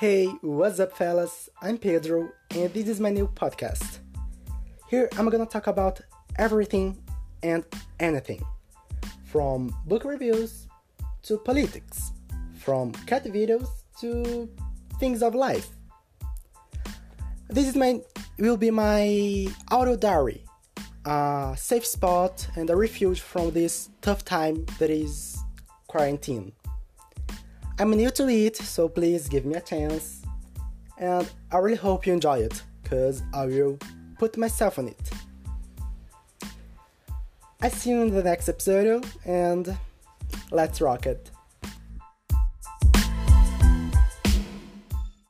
Hey, what's up, fellas? I'm Pedro, and this is my new podcast. Here I'm gonna talk about everything and anything from book reviews to politics, from cat videos to things of life. This is my will be my auto diary, a safe spot and a refuge from this tough time that is quarantine. I'm new to it, so please give me a chance. And I really hope you enjoy it, because I will put myself on it. I see you in the next episode, and let's rock it.